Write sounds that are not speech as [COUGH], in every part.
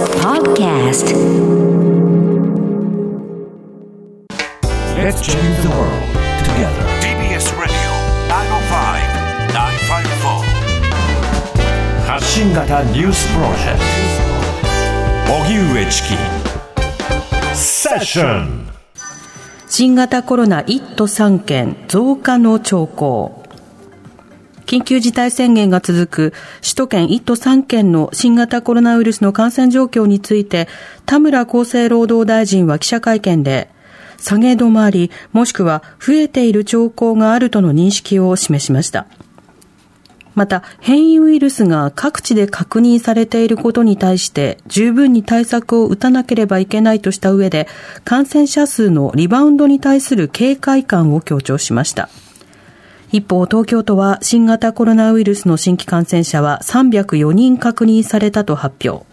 Podcast Let's change the world together. TBS Radio 905-954発信型ニュースプロジェクト荻上チキセッション新型コロナ1都3県増加の兆候。緊急事態宣言が続く首都圏1都3県の新型コロナウイルスの感染状況について、田村厚生労働大臣は記者会見で、下げ止まり、もしくは増えている兆候があるとの認識を示しました。また、変異ウイルスが各地で確認されていることに対して十分に対策を打たなければいけないとした上で、感染者数のリバウンドに対する警戒感を強調しました。一方、東京都は新型コロナウイルスの新規感染者は304人確認されたと発表。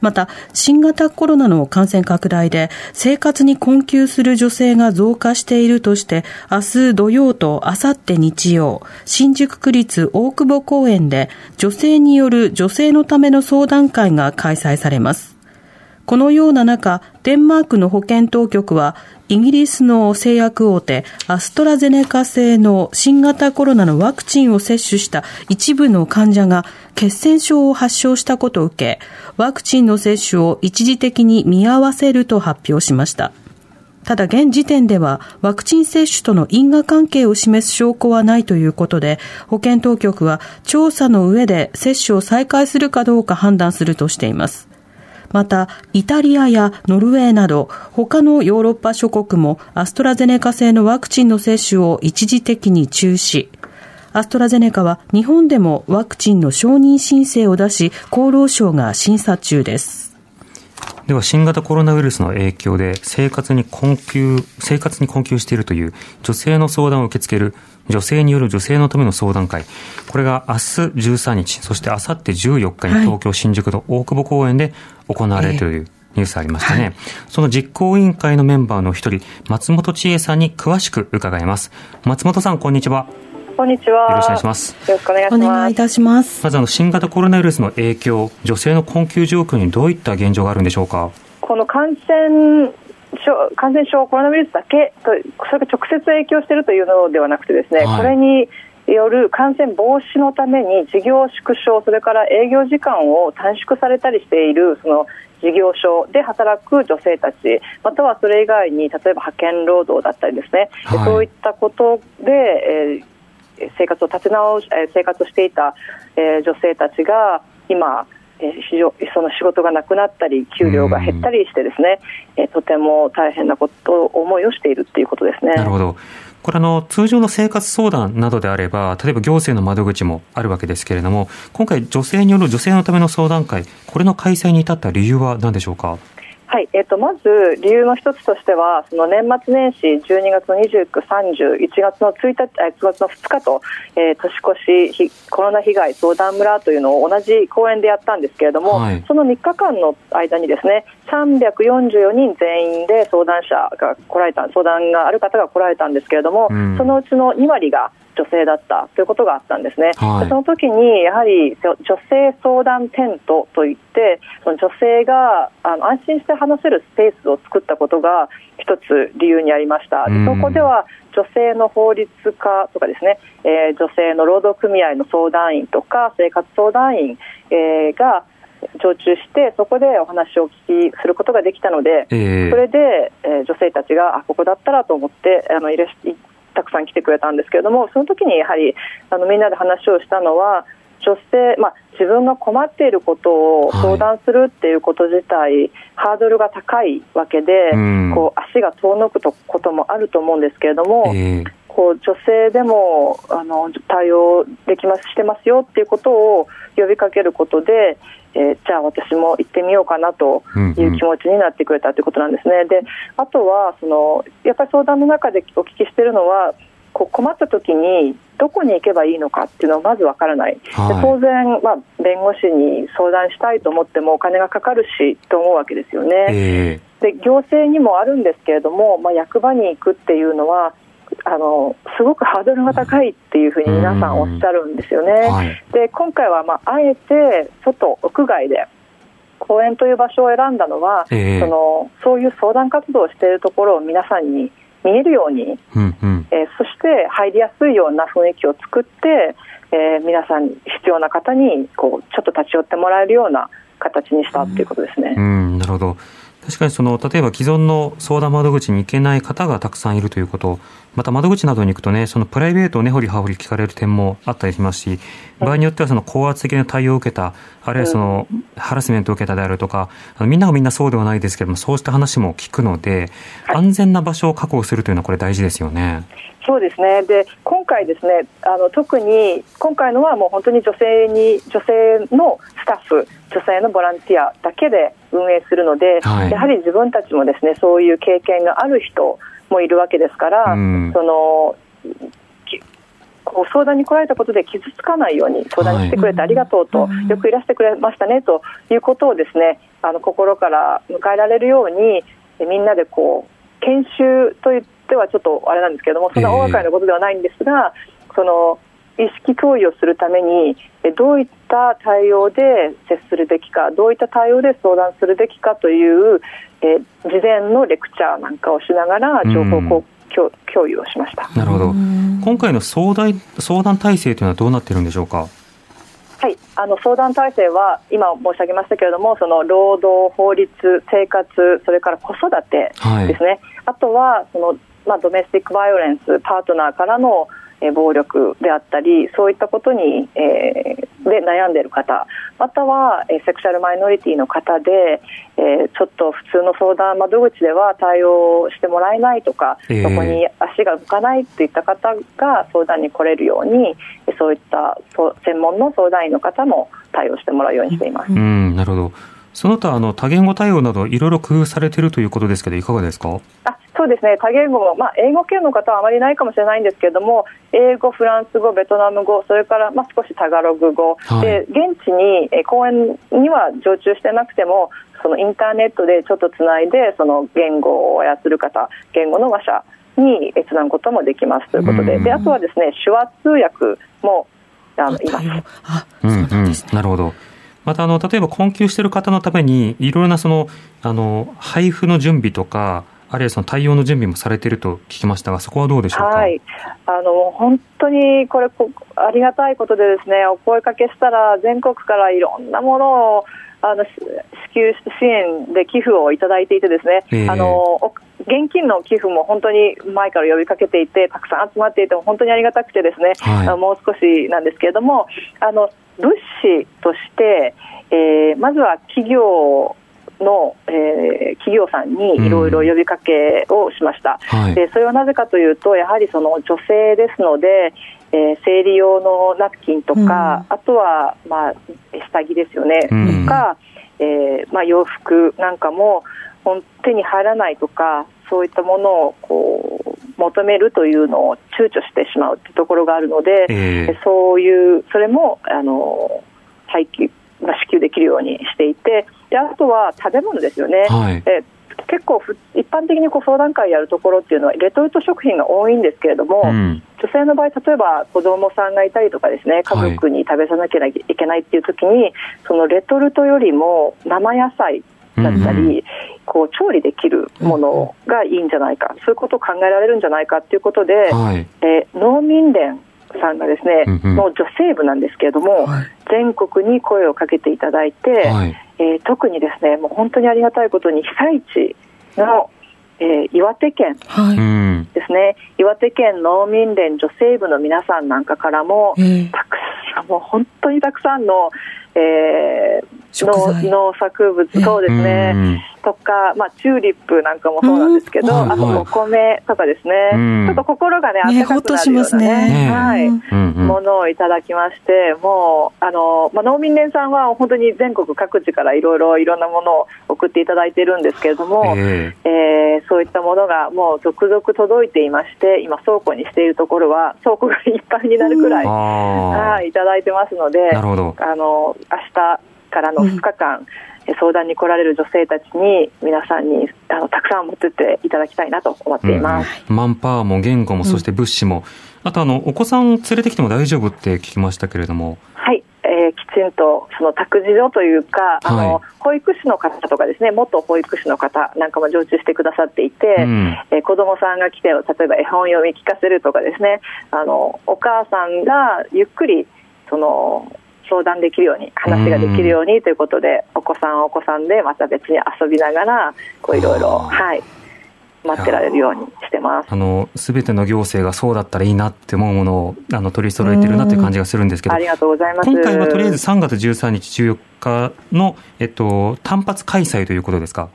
また、新型コロナの感染拡大で生活に困窮する女性が増加しているとして、明日土曜と明後日日曜、新宿区立大久保公園で女性による女性のための相談会が開催されます。このような中、デンマークの保健当局は、イギリスの製薬大手アストラゼネカ製の新型コロナのワクチンを接種した一部の患者が血栓症を発症したことを受け、ワクチンの接種を一時的に見合わせると発表しました。ただ現時点ではワクチン接種との因果関係を示す証拠はないということで、保健当局は調査の上で接種を再開するかどうか判断するとしています。また、イタリアやノルウェーなど、他のヨーロッパ諸国もアストラゼネカ製のワクチンの接種を一時的に中止。アストラゼネカは日本でもワクチンの承認申請を出し、厚労省が審査中です。では新型コロナウイルスの影響で生活に困窮、生活に困窮しているという女性の相談を受け付ける女性による女性のための相談会。これが明日13日、そして明後日14日に東京新宿の大久保公園で行われるという、ニュースありましたね、はい、その実行委員会のメンバーの一人、松本千恵さんに詳しく伺います。松本さん、こんにちは。こんにちは。よろしくお願いします。よろしくお願いします。お願いいたします。まずあの、新型コロナウイルスの影響、女性の困窮状況にどういった現状があるんでしょうか？この感染症感染症、コロナウイルスだけと、それが直接影響しているというのではなくて、ですね、はい、これによる感染防止のために事業縮小、それから営業時間を短縮されたりしているその事業所で働く女性たち、またはそれ以外に例えば派遣労働だったりですね、はい、そういったことで、えー、生活を立て直し、生活していた、えー、女性たちが今、えー、その仕事がなくなったり給料が減ったりしてですね、えー、とても大変なこと思いをしているということですね。なるほどこれあの、通常の生活相談などであれば、例えば行政の窓口もあるわけですけれども、今回、女性による女性のための相談会、これの開催に至った理由は何でしょうか？はい、えーと、まず理由の一つとしては、その年末年始、12月の29、30、1月の1日、1月の2日と、えー、年越しコロナ被害相談村というのを同じ公演でやったんですけれども、はい、その3日間の間にですね、344人全員で相談者が来られた、相談がある方が来られたんですけれども、うん、そのうちの2割が女性だったということがあったんですね、はい、その時にやはり女性相談テントといってその女性があの安心して話せるスペースを作ったことが一つ理由にありました、そこでは女性の法律家とかですね、えー、女性の労働組合の相談員とか生活相談員、えー、が常駐してそこでお話を聞きすることができたので、えー、それで、えー、女性たちがあここだったらと思ってあのいらたくさん来てくれたんですけれどもその時にやはりあのみんなで話をしたのは女性、まあ、自分が困っていることを相談するっていうこと自体、はい、ハードルが高いわけで、こう足が遠のくこともあると思うんですけれども、えー、こう女性でもあの対応できますしてますよっていうことを呼びかけることで、えー、じゃあ私も行ってみようかなという気持ちになってくれたということなんですね。うんうん、であとはそのやっぱり相談の中でお聞きしているのはこう困った時にどこに行けばいいのかっていうのはまずわからない、はい、当然、まあ、弁護士に相談したいと思ってもお金がかかるしと思うわけですよね。えー、で行政にもあるんですけれども、まあ、役場に行くっていうのはあのすごくハードルが高いっていうふうに皆さんおっしゃるんですよね。はい、で今回は、まあ、あえて外、屋外で公園という場所を選んだのは、ええそのそういう相談活動をしているところを皆さんに見えるように、うんうん。えーそして入りやすいような雰囲気を作って、えー皆さん、必要な方にこうちょっと立ち寄ってもらえるような形にしたっていうことですね。うん、なるほど。確かにその、例えば既存の相談窓口に行けない方がたくさんいるということ、また窓口などに行くとね、そのプライベートを根掘り葉掘り聞かれる点もあったりしますし、場合によってはその高圧的な対応を受けた、あるいはその、ハラスメントを受けたであるとか、あのみんながみんなそうではないですけども、そうした話も聞くので、はい。安全な場所を確保するというのはこれ大事ですよね。そうですね。で今回、ですねあの特に今回のはもう本当に女性に女性のスタッフ女性のボランティアだけで運営するので、はい。やはり自分たちもですねそういう経験がある人もいるわけですから、うん。そのきこう相談に来られたことで傷つかないように相談に来てくれてありがとうと、はいよくいらしてくれましたねということをですねあの心から迎えられるようにえみんなでこう研修といってはちょっとあれなんですけれどもそんな大掛かりなことではないんですが、その意識共有をするためにえどういった対応で接するべきかどういった対応で相談するべきかというえ事前のレクチャーなんかをしながら情報こう共共有をしました。なるほど。今回の相談、相談体制というのはどうなってるんでしょうか？はい、あの相談体制は今申し上げましたけれどもその労働、法律、生活それから子育てはいですね、あとはその、まあ、ドメスティックバイオレンスパートナーからの、えー暴力であったりそういったことに、えーで悩んでいる方または、えーセクシャルマイノリティの方で、えーちょっと普通の相談窓口では対応してもらえないとか、えーそこに足が向かないといった方が相談に来れるようにそういった専門の相談員の方も対応してもらうようにしています。うん、なるほど。その他、あの、多言語対応など、いろいろ工夫されているということですけど、いかがですか？あそうですね。多言語も、まあ、英語圏の方はあまりないかもしれないんですけれども英語、フランス語、ベトナム語それから、まあ、少しタガログ語、はい。で現地にえー公園には常駐してなくてもそのインターネットでちょっとつないでその言語を操る方言語の話者にえーつなぐこともできます。ということで。うん。であとはですね手話通訳もあのいます。なるほど。また、あの、例えば困窮している方のために、いろいろなその、あの、配布の準備とか、あるいはその対応の準備もされていると聞きましたが、そこはどうでしょうか？はい、あの本当にこれこありがたいことでですねお声かけしたら全国からいろんなものをあのし支給支援で寄付をいただいていてですね、ええ。あのお現金の寄付も本当に前から呼びかけていてたくさん集まっていて本当にありがたくてですね、はい。もう少しなんですけれどもあの物資として、えーまずは企業の、えー企業さんにいろいろ呼びかけをしました。はい。でそれはなぜかというとやはりその女性ですので、えー生理用のナプキンとか、あとは、まあ、下着ですよね、うんとか、えーまあ、洋服なんかも手に入らないとかそういったものをこう求めるというのを躊躇してしまうというところがあるので、ええそういうそれもあの配給、まあ、支給できるようにしていてであとは食べ物ですよね。はい。え結構ふ一般的にこう相談会やるところっていうのはレトルト食品が多いんですけれども、うん。女性の場合例えば子供さんがいたりとかですね家族に食べさなきゃいけないっていう時に、そのレトルトよりも生野菜だったり、うんうんこう調理できるものがいいんじゃないか、そういうことを考えられるんじゃないかっていうことで、はい。えー農民連さんがですね、うんうんの女性部なんですけれども、はい全国に声をかけていただいて、はい。えー特にですねもう本当にありがたいことに被災地の、えー岩手県。ですね岩手県農民連女性部の皆さんなんかからも、ええたくさんもう本当にたくさんの、えー農農作物ええそうですね、うん。とか、まあ、チューリップなんかもそうなんですけど、うん。あとはい。お米とかですね、うん。ちょっと心がねね温かくなるようなねね。はい、ものをいただきまして、もうあの、まあ、農民連さんは本当に全国各地からいろいろいろんなものを送っていただいているんですけれども、ええ。ーそういったものがもう続々届いていまして、今、倉庫にしているところは、倉庫がいっぱいになるくらい、はい、いただいてますので。あの明日からの2日間、相談に来られる女性たちに、皆さんにあのたくさん持ってっていただきたいなと思っています。うんマンパワーも言語も、そして物資も。あと、あの、お子さん連れてきても大丈夫って聞きましたけれども。はい、えー喫ちんとその託児所というか、あの、はい保育士の方とかですね、元保育士の方なんかも常駐してくださっていて、うんえー子供さんが来て、例えば絵本読み聞かせるとかですね、あの、お母さんがゆっくり、その、相談できるように、話ができるようにということで、お子さんはお子さんで、また別に遊びながら、こういろいろ、はい、待ってられるようにしてます。あの、すべての行政がそうだったらいいなって思うものを、あの、取り揃えてるなという感じがするんですけどあ、りがとうございます。今回はとりあえず3月13日、14日の、えっと、単発開催ということですか？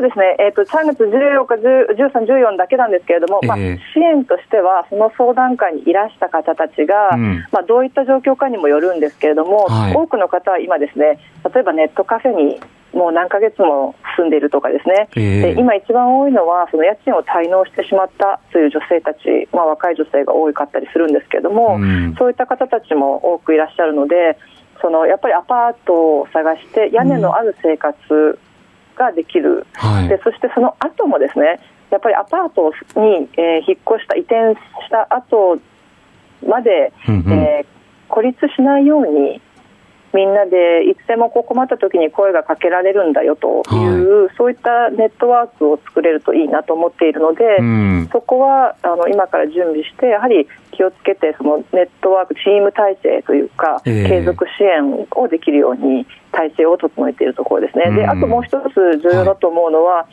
そうですね、えー、と3月14日、10 13、14だけなんですけれども、まあ、ええ支援としては、その相談会にいらした方たちが、うん。まあ、どういった状況かにもよるんですけれども、はい。多くの方は今、ですね例えばネットカフェにもう何ヶ月も住んでいるとかですね、ええ。で今一番多いのは、その家賃を滞納してしまったという女性たち、まあ、若い女性が多かったりするんですけれども、うん。そういった方たちも多くいらっしゃるので、そのやっぱりアパートを探して、屋根のある生活ができる。はい。でそしてその後もですねやっぱりアパートに、えー引っ越した移転した後まで、うんうんえー孤立しないようにみんなでいつでもこう困った時に声がかけられるんだよという、そういったネットワークを作れるといいなと思っているので、うん。そこはあの今から準備して、やはり気をつけて、そのネットワーク、チーム体制というか、ええ。継続支援をできるように体制を整えているところですね。うん。であともう一つ重要だと思うのは、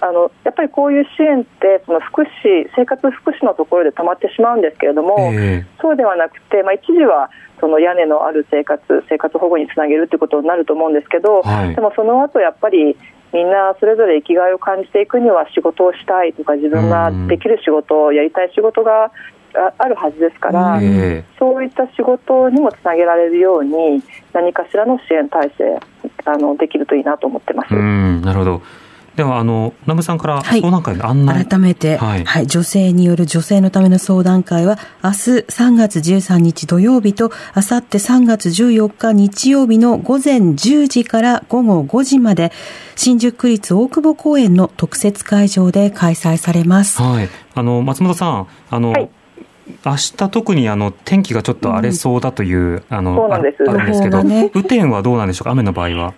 あのやっぱりこういう支援ってその福祉生活福祉のところで止まってしまうんですけれども、えそうではなくて、まあ、一時はその屋根のある生活生活保護につなげるということになると思うんですけど、はい。でもその後やっぱりみんなそれぞれ生きがいを感じていくには仕事をしたいとか自分ができる仕事をやりたい仕事がああるはずですから、ええそういった仕事にもつなげられるように何かしらの支援体制あのできるといいなと思ってます。うん、なるほど。では、あの、ナムさんからはい相談会の案内。改めて、ははいい、女性による女性のための相談会は、明日3月13日土曜日と、明後日3月14日日曜日の午前10時から午後5時まで、新宿区立大久保公園の特設会場で開催されます。はい。あの、松本さん、あの、はい明日特にあの天気がちょっと荒れそうだという、あのそうなんです。ああるんですけど、ね雨天はどうなんでしょう？か雨の場合は？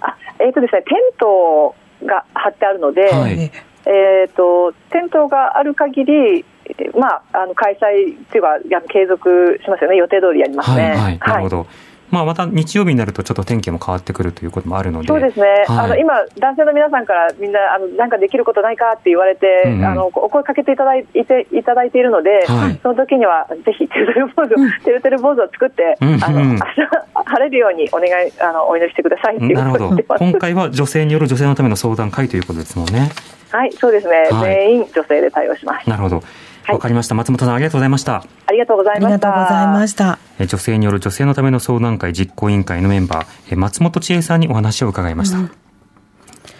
あえーとですね、テントが張ってあるので、はい。ええー、とテントがある限り、えーまあ、あの開催というか継続しますよね、予定通りやりますね。はい、はい、なるほど。まあ、また日曜日になるとちょっと天気も変わってくるということもあるので。そうですね、はいあの今、男性の皆さんからみんなあの、なんかできることないかって言われて、うんうんあのお声かけていただいていただいているので、はいその時にはぜひてるてる坊主、てるてる坊主を作って、うんうんあの明日 [LAUGHS] 晴れるようにお願いあのお祈りしてくださいっていうなるほど。今回は女性による女性のための相談会ということですもんね。はい、そうですね、はい全員女性で対応します。なるほど。はいわかりました。松本さん、ありがとうございました。ありがとうございました。がとうございました。え女性による女性のための相談会実行委員会のメンバー、え松本千恵さんにお話を伺いました。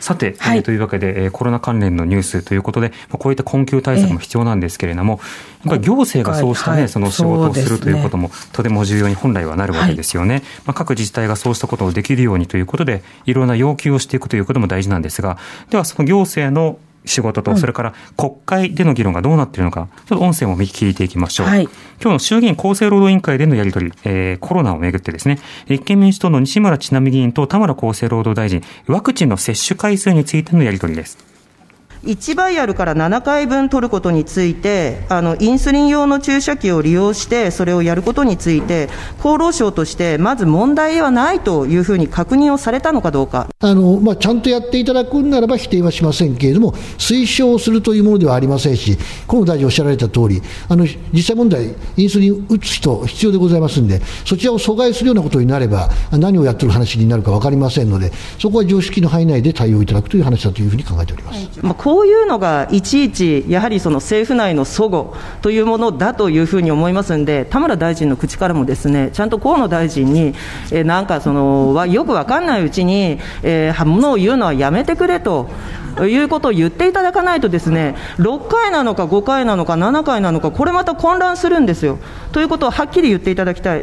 さて、はいえーというわけで、えーコロナ関連のニュースということで、まあこういった困窮対策も必要なんですけれども、やっぱり行政がそうしたね、はいその仕事をするということも、とても重要に本来はなるわけですよね。まあ、各自治体がそうしたことをできるようにということで、いろんな要求をしていくということも大事なんですが、ではその行政の仕事と、それから国会での議論がどうなっているのか、ちょっと音声も聞いていきましょう。はい今日の衆議院厚生労働委員会でのやり取り、えーコロナをめぐってですね、立憲民主党の西村智奈美議員と田村厚生労働大臣、ワクチンの接種回数についてのやり取りです。1バイアルから7回分取ることについて、あのインスリン用の注射器を利用して、それをやることについて、厚労省として、まず問題はないというふうに確認をされたのかどうか。あのまあ、ちゃんとやっていただくんならば否定はしませんけれども、推奨するというものではありませんし、河野大臣おっしゃられた通り、あの実際問題、インスリン打つ人、必要でございますんで、そちらを阻害するようなことになれば、何をやってる話になるか分かりませんので、そこは常識の範囲内で対応いただくという話だというふうに考えております。まあ、こういうのがいちいち、やはりその政府内の齟齬というものだというふうに思いますんで、田村大臣の口からもですね、ちゃんと河野大臣に、えなんかその、わよくわかんないうちに、えー、ものを言うのはやめてくれと。いうことを言っていただかないとですね、6回なのか5回なのか7回なのか、これまた混乱するんですよ。ということをはっきり言っていただきたい。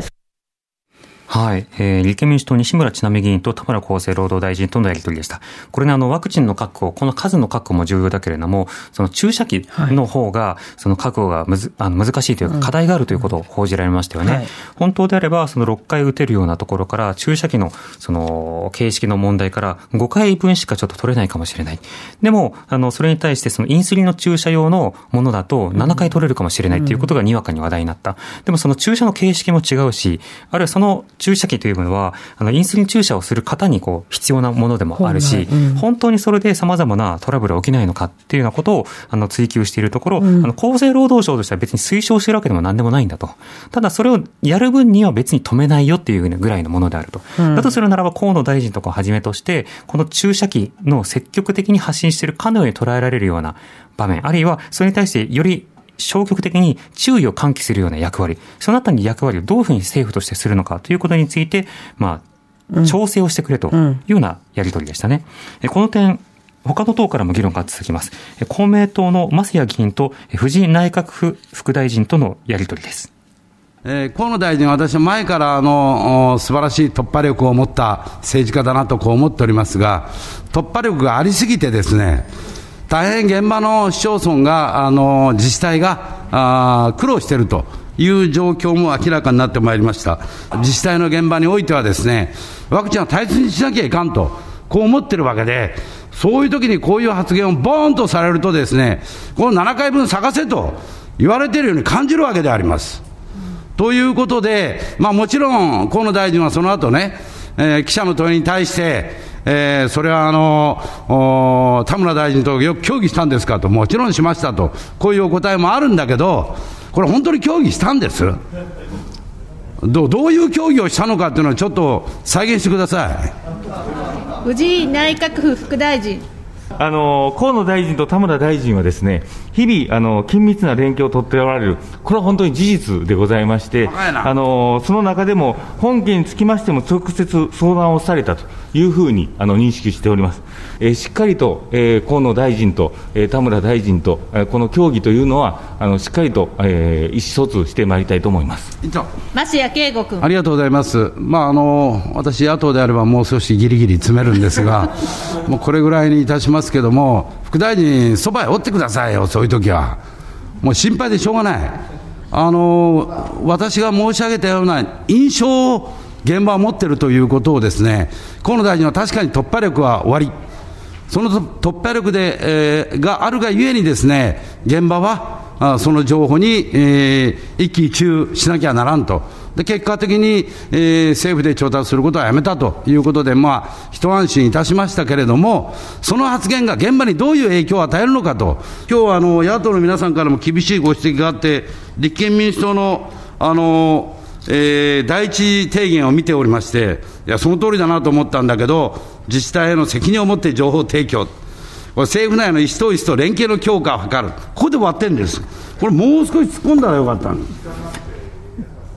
はい。えー、立憲民主党西村智奈美議員と田村厚生労働大臣とのやり取りでした。これね、あの、ワクチンの確保、この数の確保も重要だけれども、その注射器の方が、その確保がむずあの難しいというか、課題があるということを報じられましたよね。はい、本当であれば、その6回打てるようなところから、注射器の、その、形式の問題から5回分しかちょっと取れないかもしれない。でも、あの、それに対して、そのインスリンの注射用のものだと、7回取れるかもしれないということがにわかに話題になった。でも、その注射の形式も違うし、あるいはその注射器というものは、あの、インスリン注射をする方にこう、必要なものでもあるし、うん、本当にそれで様々なトラブルが起きないのかっていうようなことを、あの、追求しているところ、うん、あの、厚生労働省としては別に推奨してるわけでも何でもないんだと。ただ、それをやる分には別に止めないよっていうぐらいのものであると。うん、だとするならば、河野大臣とかをはじめとして、この注射器の積極的に発信しているかのように捉えられるような場面、あるいはそれに対してより消極的に注意を喚起するような役割、そのあたり役割をどういうふうに政府としてするのかということについて、まあ、調整をしてくれというようなやり取りでしたね。うん、この点、他の党からも議論が続きます。公明党の増谷議員と藤井内閣府副大臣とのやり取りです。えー、河野大臣は私は前からあの素晴らしい突破力を持った政治家だなとこう思っておりますが、突破力がありすぎてですね、大変現場の市町村が、あの自治体があ苦労しているという状況も明らかになってまいりました。自治体の現場においてはですね、ワクチンは大切にしなきゃいかんと、こう思ってるわけで、そういう時にこういう発言をボーンとされるとですね、この7回分探せと言われているように感じるわけであります。ということで、まあもちろん河野大臣はその後ね、えー、記者の問いに対して、えー、それはあの田村大臣とよく協議したんですかと、もちろんしましたと、こういうお答えもあるんだけど、これ、本当に協議したんですどどういう協議をしたのかっていうのは、ちょっと再現してください藤井内閣府副大臣。あの河野大臣と田村大臣はですね日々あの緊密な連携を取っておられる、これは本当に事実でございまして、あのその中でも本件につきましても直接相談をされたというふうにあの認識しております。えー、しっかりと、えー、河野大臣と、えー、田村大臣と、えー、この協議というのは、あのしっかりと、えー、意思疎通してまいりたいと思います。増谷圭吾君。ありがとうございます、まあ、あの私、野党であればもう少しぎりぎり詰めるんですが、[LAUGHS] もうこれぐらいにいたしますですけども、副大臣、そばへおってくださいよ、そういう時は。もう心配でしょうがない。あの私が申し上げたような印象を現場は持っているということをですね、河野大臣は確かに突破力は終わり、その突破力で、えー、があるがゆえにですね、現場はその情報に、えー、一喜一憂しなきゃならんと。で結果的に、えー、政府で調達することはやめたということで、まあ、一安心いたしましたけれども、その発言が現場にどういう影響を与えるのかと、今日はあの野党の皆さんからも厳しいご指摘があって、立憲民主党のあのえー、第一提言を見ておりまして、いや、その通りだなと思ったんだけど、自治体への責任を持って情報提供、政府内の意思統一と連携の強化を図る、ここで終わってるんです、これ、もう少し突っ込んだらよかった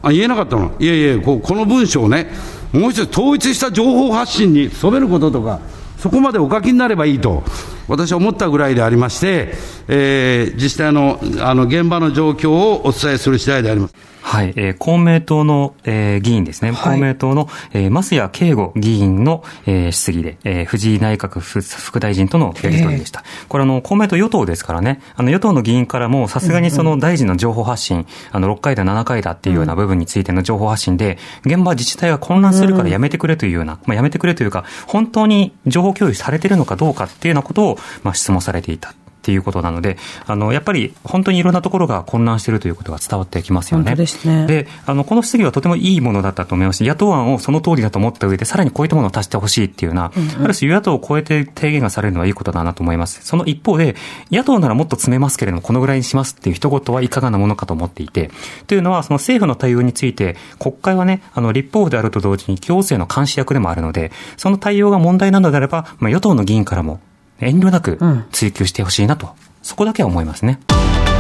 あ言えなかったの、いやいやこ、この文章をね、もう一つ統一した情報発信に努めることとか、そこまでお書きになればいいと、私は思ったぐらいでありまして、えー、自治体のあの現場の状況をお伝えする次第であります。はい、えー、公明党の、えー、議員ですね、はい、公明党の、えー、増谷圭吾議員の、えー、質疑で、えー、藤井内閣副大臣とのやり取りでした。えー、これあの、公明党与党ですからね、あの、与党の議員からも、さすがにその大臣の情報発信、うんうん、あの、6回だ、7回だっていうような部分についての情報発信で、現場自治体が混乱するからやめてくれというような、うん、まあ、やめてくれというか、本当に情報共有されてるのかどうかっていうようなことを、まあ、質問されていた。っていうことなので、あの、やっぱり本当にいろんなところが混乱しているということが伝わってきますよね。本当ですね。で、あの、この質疑はとてもいいものだったと思いますし、野党案をその通りだと思った上で、さらにこういったものを足してほしいっていうような、うんうん、ある種与野党を超えて提言がされるのはいいことだなと思います。その一方で、野党ならもっと詰めますけれども、このぐらいにしますっていう一言はいかがなものかと思っていて、というのは、その政府の対応について、国会はね、あの、立法府であると同時に行政の監視役でもあるので、その対応が問題なのであれば、まあ、与党の議員からも遠慮なく追及してほしいなと。そこだけは思いますね。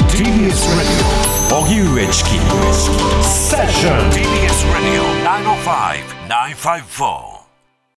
TBS 荻上チキセッション TBS ラディオ905-954